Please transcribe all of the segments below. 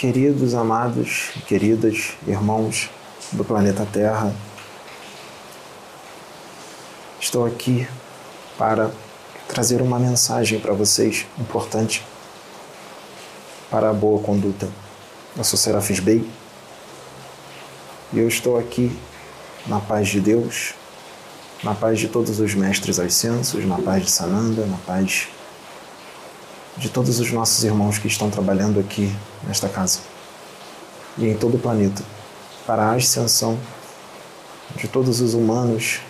queridos, amados, queridas irmãos do planeta Terra, estou aqui para trazer uma mensagem para vocês importante para a boa conduta. Eu sou Serafis Bey e eu estou aqui na paz de Deus, na paz de todos os mestres ascensos, na paz de Sananda, na paz de todos os nossos irmãos que estão trabalhando aqui nesta casa e em todo o planeta para a ascensão de todos os humanos,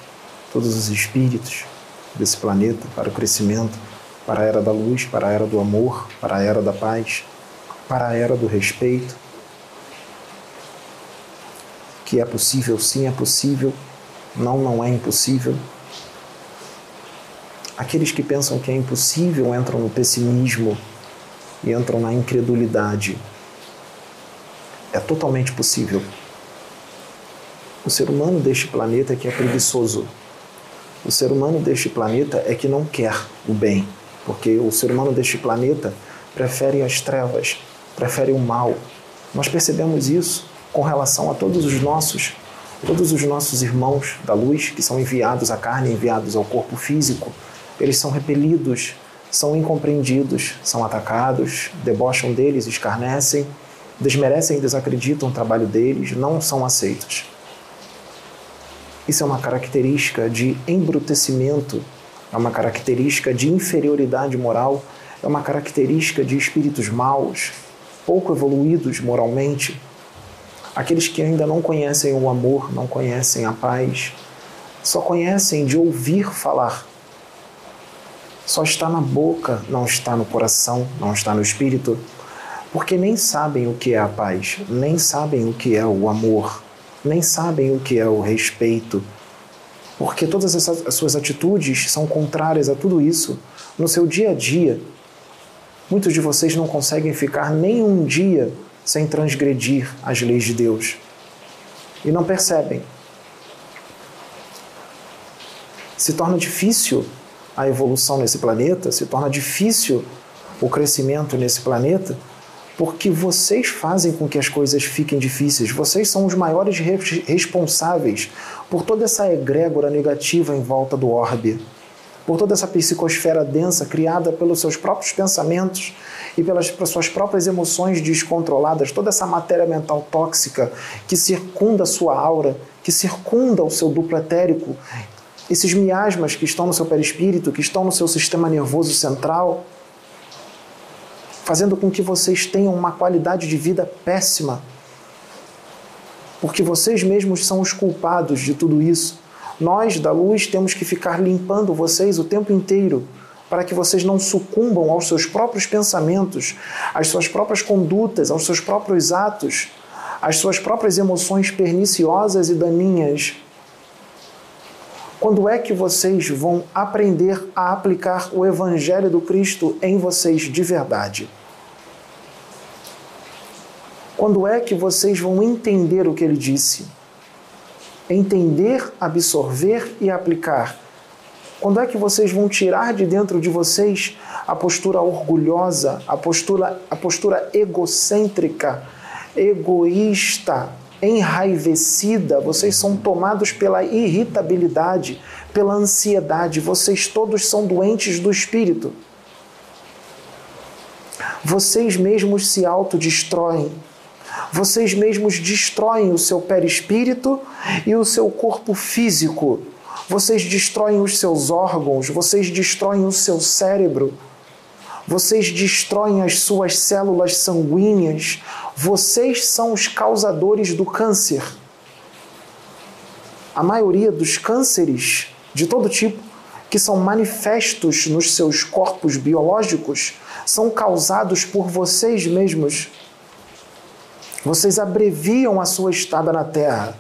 todos os espíritos, desse planeta, para o crescimento, para a era da luz, para a era do amor, para a era da paz, para a era do respeito. Que é possível, sim, é possível, não, não é impossível. Aqueles que pensam que é impossível entram no pessimismo e entram na incredulidade. É totalmente possível. O ser humano deste planeta é que é preguiçoso, o ser humano deste planeta é que não quer o bem, porque o ser humano deste planeta prefere as trevas, prefere o mal. Nós percebemos isso com relação a todos os nossos, todos os nossos irmãos da luz que são enviados à carne, enviados ao corpo físico. Eles são repelidos, são incompreendidos, são atacados, debocham deles, escarnecem, desmerecem e desacreditam o trabalho deles, não são aceitos. Isso é uma característica de embrutecimento, é uma característica de inferioridade moral, é uma característica de espíritos maus, pouco evoluídos moralmente. Aqueles que ainda não conhecem o amor, não conhecem a paz, só conhecem de ouvir falar. Só está na boca, não está no coração, não está no espírito, porque nem sabem o que é a paz, nem sabem o que é o amor nem sabem o que é o respeito, porque todas essas, as suas atitudes são contrárias a tudo isso. No seu dia a dia, muitos de vocês não conseguem ficar nem um dia sem transgredir as leis de Deus e não percebem. Se torna difícil a evolução nesse planeta, se torna difícil o crescimento nesse planeta porque vocês fazem com que as coisas fiquem difíceis. Vocês são os maiores responsáveis por toda essa egrégora negativa em volta do orbe, por toda essa psicosfera densa criada pelos seus próprios pensamentos e pelas, pelas suas próprias emoções descontroladas, toda essa matéria mental tóxica que circunda a sua aura, que circunda o seu duplo etérico, esses miasmas que estão no seu perispírito, que estão no seu sistema nervoso central fazendo com que vocês tenham uma qualidade de vida péssima. Porque vocês mesmos são os culpados de tudo isso. Nós da luz temos que ficar limpando vocês o tempo inteiro para que vocês não sucumbam aos seus próprios pensamentos, às suas próprias condutas, aos seus próprios atos, às suas próprias emoções perniciosas e daninhas. Quando é que vocês vão aprender a aplicar o Evangelho do Cristo em vocês de verdade? Quando é que vocês vão entender o que ele disse? Entender, absorver e aplicar. Quando é que vocês vão tirar de dentro de vocês a postura orgulhosa, a postura, a postura egocêntrica, egoísta, enraivecida? Vocês são tomados pela irritabilidade, pela ansiedade. Vocês todos são doentes do espírito. Vocês mesmos se autodestroem vocês mesmos destroem o seu perispírito e o seu corpo físico. Vocês destroem os seus órgãos, vocês destroem o seu cérebro. Vocês destroem as suas células sanguíneas. Vocês são os causadores do câncer. A maioria dos cânceres de todo tipo que são manifestos nos seus corpos biológicos são causados por vocês mesmos vocês abreviam a sua estada na Terra,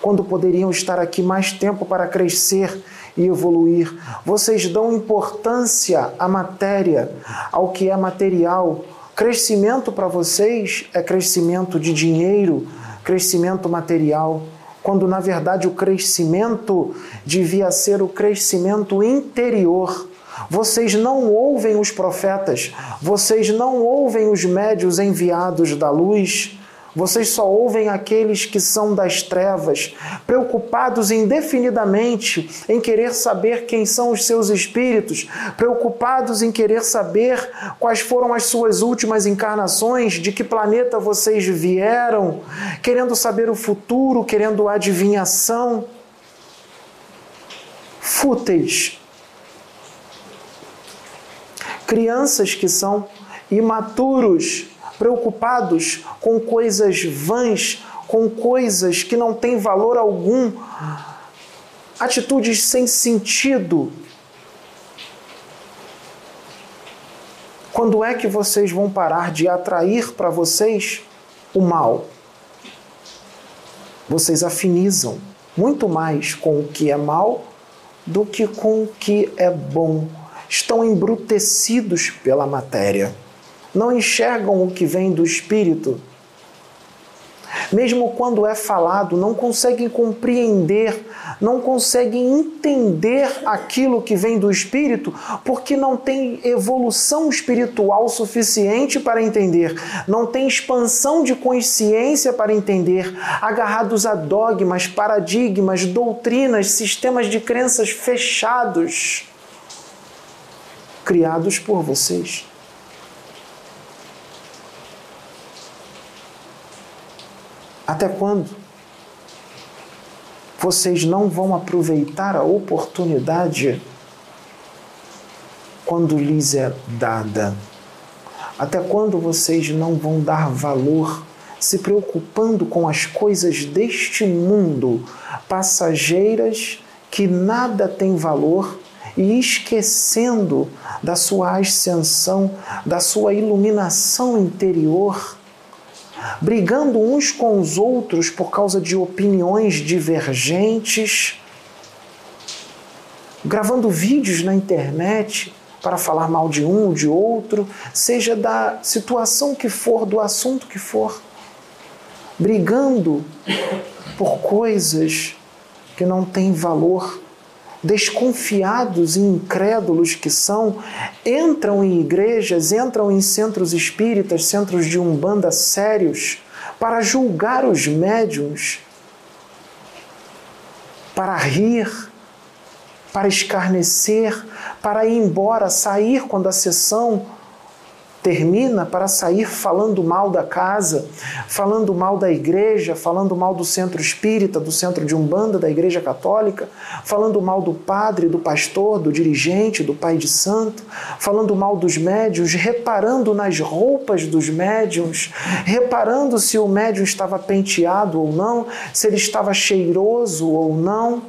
quando poderiam estar aqui mais tempo para crescer e evoluir. Vocês dão importância à matéria, ao que é material. Crescimento para vocês é crescimento de dinheiro, crescimento material, quando na verdade o crescimento devia ser o crescimento interior, Vocês não ouvem os profetas, vocês não ouvem os médios enviados da luz, vocês só ouvem aqueles que são das trevas, preocupados indefinidamente em querer saber quem são os seus espíritos, preocupados em querer saber quais foram as suas últimas encarnações, de que planeta vocês vieram, querendo saber o futuro, querendo adivinhação. Fúteis. Crianças que são imaturos preocupados com coisas vãs, com coisas que não têm valor algum, atitudes sem sentido. Quando é que vocês vão parar de atrair para vocês o mal? Vocês afinizam muito mais com o que é mal do que com o que é bom. Estão embrutecidos pela matéria não enxergam o que vem do Espírito. Mesmo quando é falado, não conseguem compreender, não conseguem entender aquilo que vem do Espírito, porque não tem evolução espiritual suficiente para entender, não tem expansão de consciência para entender, agarrados a dogmas, paradigmas, doutrinas, sistemas de crenças fechados, criados por vocês. Até quando? Vocês não vão aproveitar a oportunidade quando lhes é dada. Até quando vocês não vão dar valor, se preocupando com as coisas deste mundo, passageiras que nada tem valor e esquecendo da sua ascensão, da sua iluminação interior? Brigando uns com os outros por causa de opiniões divergentes, gravando vídeos na internet para falar mal de um ou de outro, seja da situação que for, do assunto que for, brigando por coisas que não têm valor desconfiados e incrédulos que são, entram em igrejas, entram em centros espíritas, centros de umbanda sérios, para julgar os médiums, para rir, para escarnecer, para ir embora, sair quando a sessão termina para sair falando mal da casa, falando mal da igreja, falando mal do centro espírita, do centro de Umbanda, da igreja católica, falando mal do padre, do pastor, do dirigente, do pai de santo, falando mal dos médios, reparando nas roupas dos médiums, reparando se o médium estava penteado ou não, se ele estava cheiroso ou não.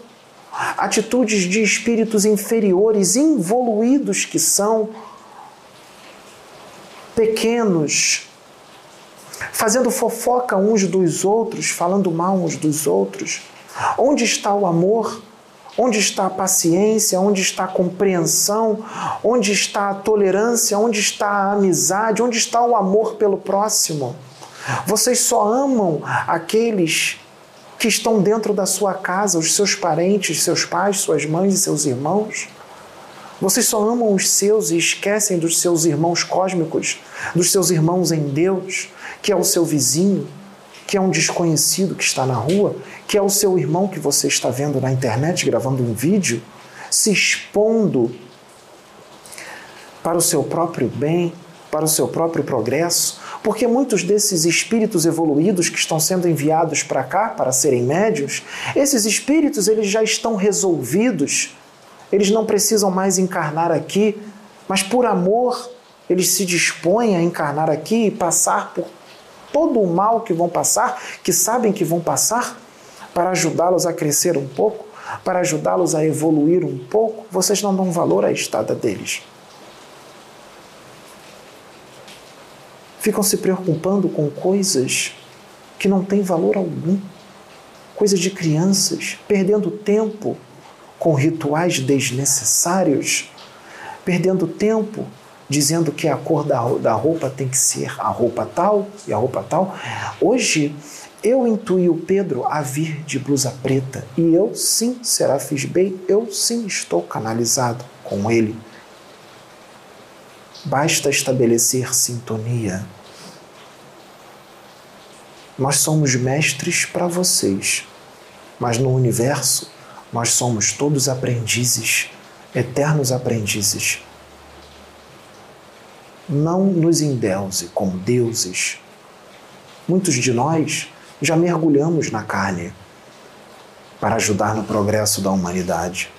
Atitudes de espíritos inferiores, involuídos que são, pequenos, fazendo fofoca uns dos outros, falando mal uns dos outros? Onde está o amor? Onde está a paciência? Onde está a compreensão? Onde está a tolerância? Onde está a amizade? Onde está o amor pelo próximo? Vocês só amam aqueles que estão dentro da sua casa, os seus parentes, seus pais, suas mães e seus irmãos? Vocês só amam os seus e esquecem dos seus irmãos cósmicos, dos seus irmãos em Deus, que é o seu vizinho, que é um desconhecido que está na rua, que é o seu irmão que você está vendo na internet gravando um vídeo, se expondo para o seu próprio bem, para o seu próprio progresso, porque muitos desses espíritos evoluídos que estão sendo enviados para cá para serem médios, esses espíritos eles já estão resolvidos eles não precisam mais encarnar aqui, mas por amor eles se dispõem a encarnar aqui e passar por todo o mal que vão passar, que sabem que vão passar, para ajudá-los a crescer um pouco, para ajudá-los a evoluir um pouco. Vocês não dão valor à estada deles. Ficam se preocupando com coisas que não têm valor algum, coisas de crianças, perdendo tempo com rituais desnecessários, perdendo tempo dizendo que a cor da, da roupa tem que ser a roupa tal e a roupa tal. Hoje eu intuí o Pedro a vir de blusa preta e eu sim, Serafis Bey, eu sim estou canalizado com ele. basta estabelecer sintonia. Nós somos mestres para vocês, mas no universo nós somos todos aprendizes, eternos aprendizes. Não nos endeuse como deuses. Muitos de nós já mergulhamos na carne para ajudar no progresso da humanidade.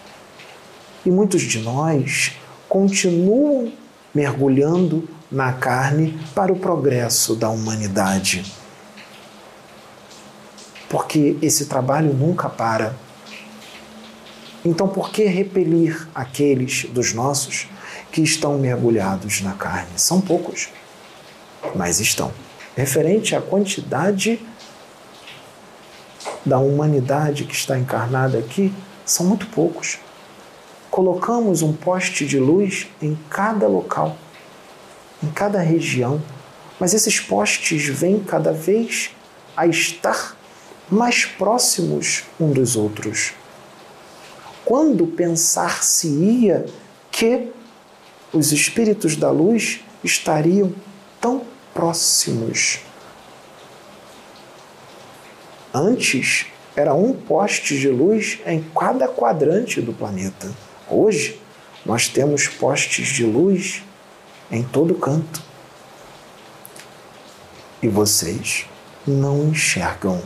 E muitos de nós continuam mergulhando na carne para o progresso da humanidade. Porque esse trabalho nunca para. Então, por que repelir aqueles dos nossos que estão mergulhados na carne? São poucos, mas estão. Referente à quantidade da humanidade que está encarnada aqui, são muito poucos. Colocamos um poste de luz em cada local, em cada região, mas esses postes vêm cada vez a estar mais próximos um dos outros. Quando pensar-se-ia que os espíritos da luz estariam tão próximos? Antes era um poste de luz em cada quadrante do planeta. Hoje nós temos postes de luz em todo canto. E vocês não enxergam.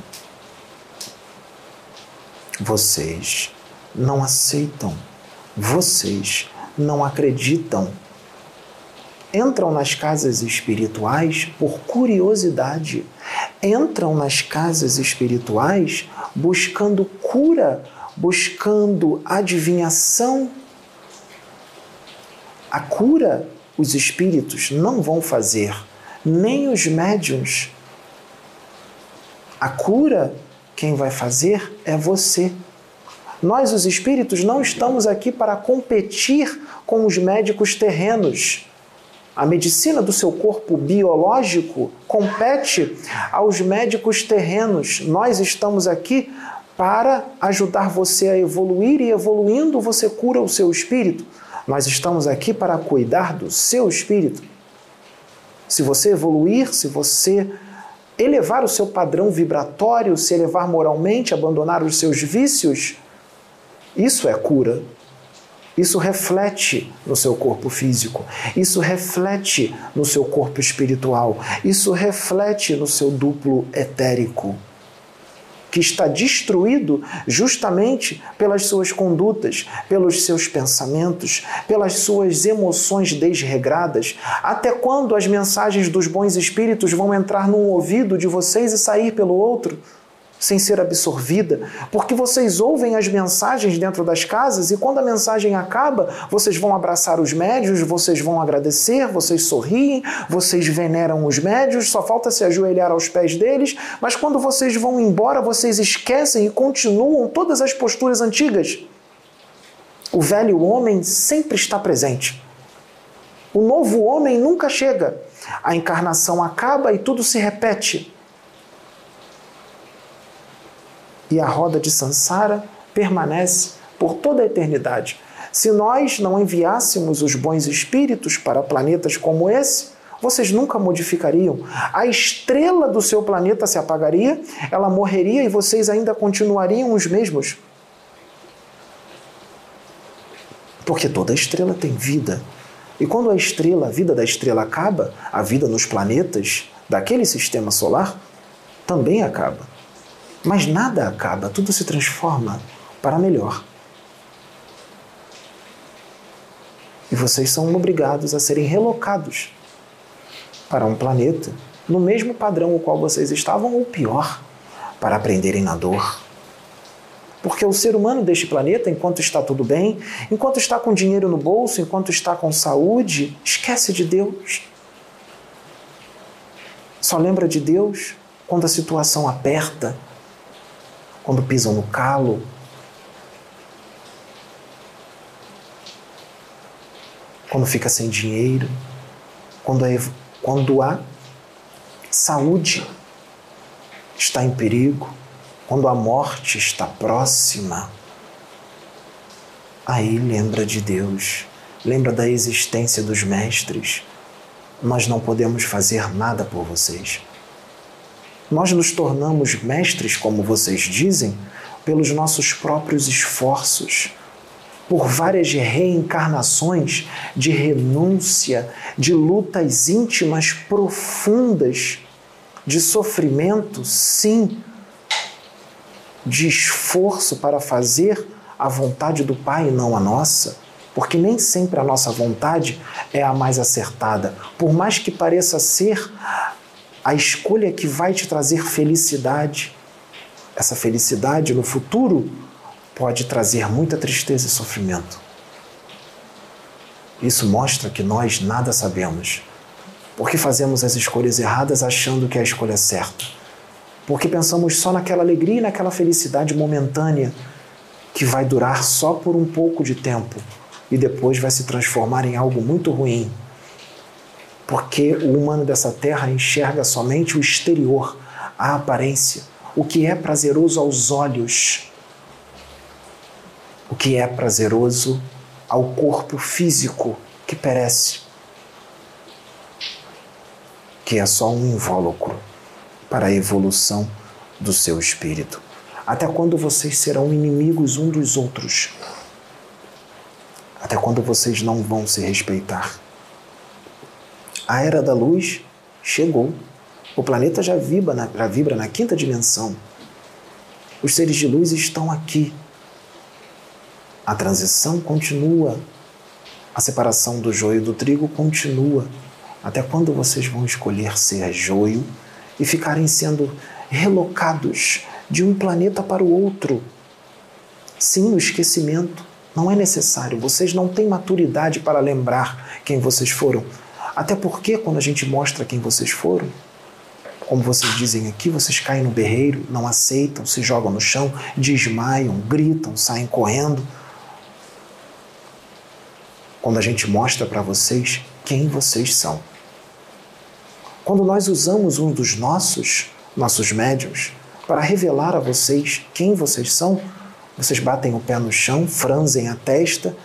Vocês não aceitam. Vocês não acreditam. Entram nas casas espirituais por curiosidade entram nas casas espirituais buscando cura, buscando adivinhação. A cura os espíritos não vão fazer, nem os médiuns. A cura quem vai fazer é você. Nós, os espíritos, não estamos aqui para competir com os médicos terrenos. A medicina do seu corpo biológico compete aos médicos terrenos. Nós estamos aqui para ajudar você a evoluir e evoluindo você cura o seu espírito. Nós estamos aqui para cuidar do seu espírito. Se você evoluir, se você elevar o seu padrão vibratório, se elevar moralmente, abandonar os seus vícios, isso é cura. Isso reflete no seu corpo físico, isso reflete no seu corpo espiritual, isso reflete no seu duplo etérico, que está destruído justamente pelas suas condutas, pelos seus pensamentos, pelas suas emoções desregradas. Até quando as mensagens dos bons espíritos vão entrar num ouvido de vocês e sair pelo outro? Sem ser absorvida, porque vocês ouvem as mensagens dentro das casas e quando a mensagem acaba, vocês vão abraçar os médios, vocês vão agradecer, vocês sorriem, vocês veneram os médios, só falta se ajoelhar aos pés deles, mas quando vocês vão embora, vocês esquecem e continuam todas as posturas antigas. O velho homem sempre está presente. O novo homem nunca chega. A encarnação acaba e tudo se repete. E a roda de Sansara permanece por toda a eternidade. Se nós não enviássemos os bons espíritos para planetas como esse, vocês nunca modificariam. A estrela do seu planeta se apagaria, ela morreria e vocês ainda continuariam os mesmos. Porque toda estrela tem vida. E quando a estrela, a vida da estrela acaba, a vida nos planetas daquele sistema solar também acaba. Mas nada acaba, tudo se transforma para melhor. E vocês são obrigados a serem relocados para um planeta no mesmo padrão o qual vocês estavam ou pior, para aprenderem na dor. Porque o ser humano deste planeta, enquanto está tudo bem, enquanto está com dinheiro no bolso, enquanto está com saúde, esquece de Deus. Só lembra de Deus quando a situação aperta, quando pisam no calo. Quando fica sem dinheiro, quando a, quando saúde está em perigo, quando a morte está próxima, aí lembra de Deus, lembra da existência dos mestres. Nós não podemos fazer nada por vocês. Nós nos tornamos mestres, como vocês dizem, pelos nossos próprios esforços, por várias reencarnações de renúncia, de lutas íntimas profundas, de sofrimento, sim, de esforço para fazer a vontade do Pai e não a nossa, porque nem sempre a nossa vontade é a mais acertada, por mais que pareça ser a escolha que vai te trazer felicidade. Essa felicidade no futuro pode trazer muita tristeza e sofrimento. Isso mostra que nós nada sabemos, porque fazemos as escolhas erradas achando que é a escolha é certa, porque pensamos só naquela alegria e naquela felicidade momentânea que vai durar só por um pouco de tempo e depois vai se transformar em algo muito ruim. Porque o humano dessa terra enxerga somente o exterior, a aparência, o que é prazeroso aos olhos, o que é prazeroso ao corpo físico que perece, que é só um invólucro para a evolução do seu espírito. Até quando vocês serão inimigos um dos outros? Até quando vocês não vão se respeitar? A era da luz chegou. O planeta já vibra na, já vibra na quinta dimensão. Os seres de luz estão aqui. A transição continua. A separação do joio do trigo continua. Até quando vocês vão escolher ser joio e ficarem sendo relocados de um planeta para o outro. Sim, o esquecimento não é necessário. Vocês não têm maturidade para lembrar quem vocês foram. Até porque, quando a gente mostra quem vocês foram, como vocês dizem aqui, vocês caem no berreiro, não aceitam, se jogam no chão, desmaiam, gritam, saem correndo. Quando a gente mostra para vocês quem vocês são. Quando nós usamos um dos nossos, nossos médiums, para revelar a vocês quem vocês são, vocês batem o pé no chão, franzem a testa,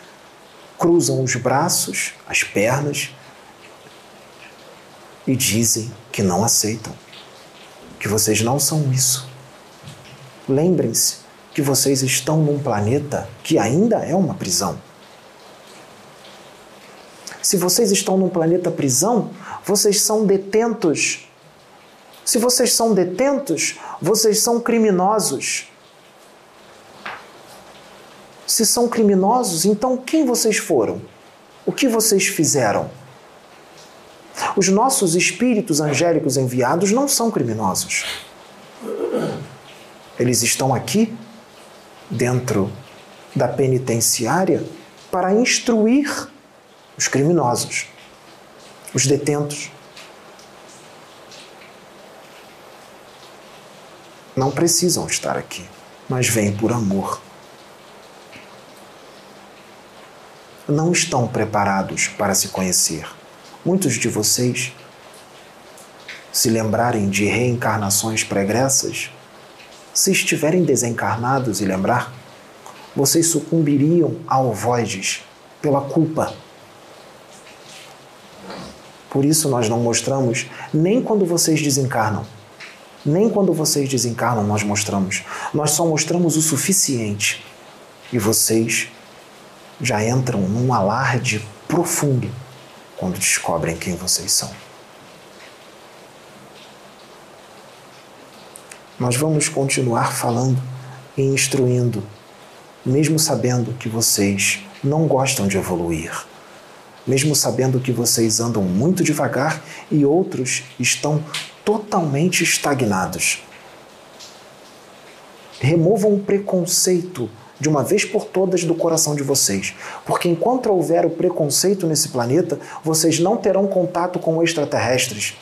cruzam os braços, as pernas e dizem que não aceitam, que vocês não são isso. Lembrem-se que vocês estão num planeta que ainda é uma prisão. Se vocês estão num planeta prisão, vocês são detentos se vocês são detentos, vocês são criminosos. Se são criminosos, então quem vocês foram? O que vocês fizeram? Os nossos espíritos angélicos enviados não são criminosos. Eles estão aqui, dentro da penitenciária, para instruir os criminosos, os detentos. não precisam estar aqui, mas vêm por amor. Não estão preparados para se conhecer. Muitos de vocês, se lembrarem de reencarnações pregressas, se estiverem desencarnados e lembrar, vocês sucumbiriam a ovoides pela culpa. Por isso nós não mostramos nem quando vocês desencarnam nem quando vocês desencarnam nós mostramos. Nós só mostramos o suficiente. E vocês já entram num alarde profundo quando descobrem quem vocês são. Nós vamos continuar falando e instruindo, mesmo sabendo que vocês não gostam de evoluir, mesmo sabendo que vocês andam muito devagar e outros estão totalmente estagnados. Removam o preconceito de uma vez por todas do coração de vocês, porque enquanto houver o preconceito nesse planeta, vocês não terão contato com extraterrestres.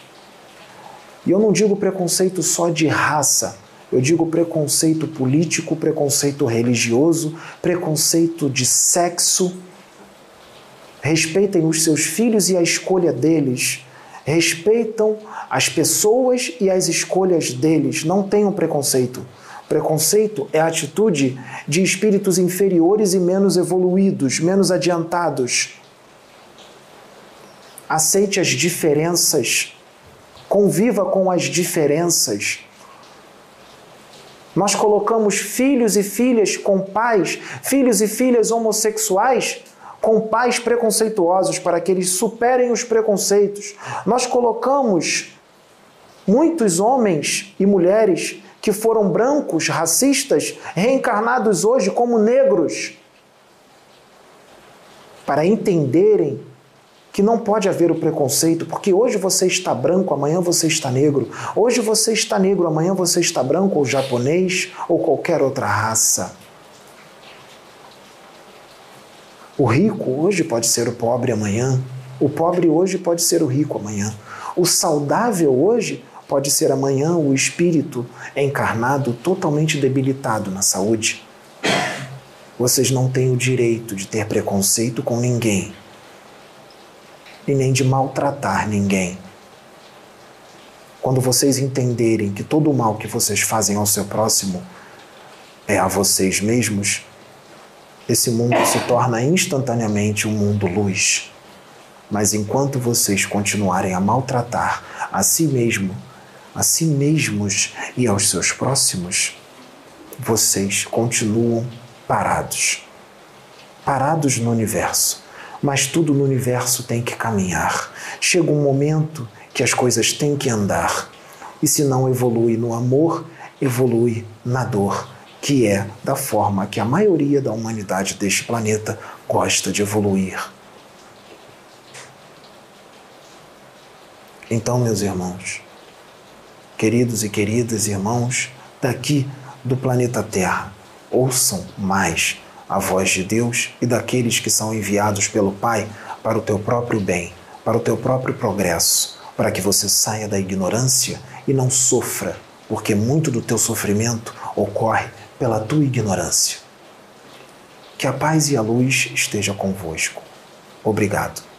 E eu não digo preconceito só de raça, eu digo preconceito político, preconceito religioso, preconceito de sexo. Respeitem os seus filhos e a escolha deles respeitam as pessoas e as escolhas deles, não tenham preconceito. Preconceito é a atitude de espíritos inferiores e menos evoluídos, menos adiantados. aceite as diferenças, conviva com as diferenças. Nós colocamos filhos e filhas com pais, filhos e filhas homossexuais com pais preconceituosos para que eles superem os preconceitos. Nós colocamos muitos homens e mulheres que foram brancos, racistas, reencarnados hoje como negros, para entenderem que não pode haver o preconceito, porque hoje você está branco, amanhã você está negro. Hoje você está negro, amanhã você está branco, ou japonês, ou qualquer outra raça. O rico hoje pode ser o pobre amanhã. O pobre hoje pode ser o rico amanhã. O saudável hoje pode ser amanhã o espírito encarnado totalmente debilitado na saúde. Vocês não têm o direito de ter preconceito com ninguém e nem de maltratar ninguém. Quando vocês entenderem que todo o mal que vocês fazem ao seu próximo é a vocês mesmos, esse mundo se torna instantaneamente um mundo luz. Mas enquanto vocês continuarem a maltratar a si mesmo, a si mesmos e aos seus próximos, vocês continuam parados. Parados no universo mas tudo no universo tem que caminhar. Chega um momento que as coisas têm que andar. E se não evolui no amor, evolui na dor, que é da forma que a maioria da humanidade deste planeta gosta de evoluir. Então, meus irmãos, queridos e queridas irmãos daqui do planeta Terra, ouçam mais a voz de Deus e daqueles que são enviados pelo Pai para o teu próprio bem, para o teu próprio progresso, para que você saia da ignorância e não sofra, porque muito do teu sofrimento ocorre pela tua ignorância. Que a paz e a luz esteja convosco. Obrigado.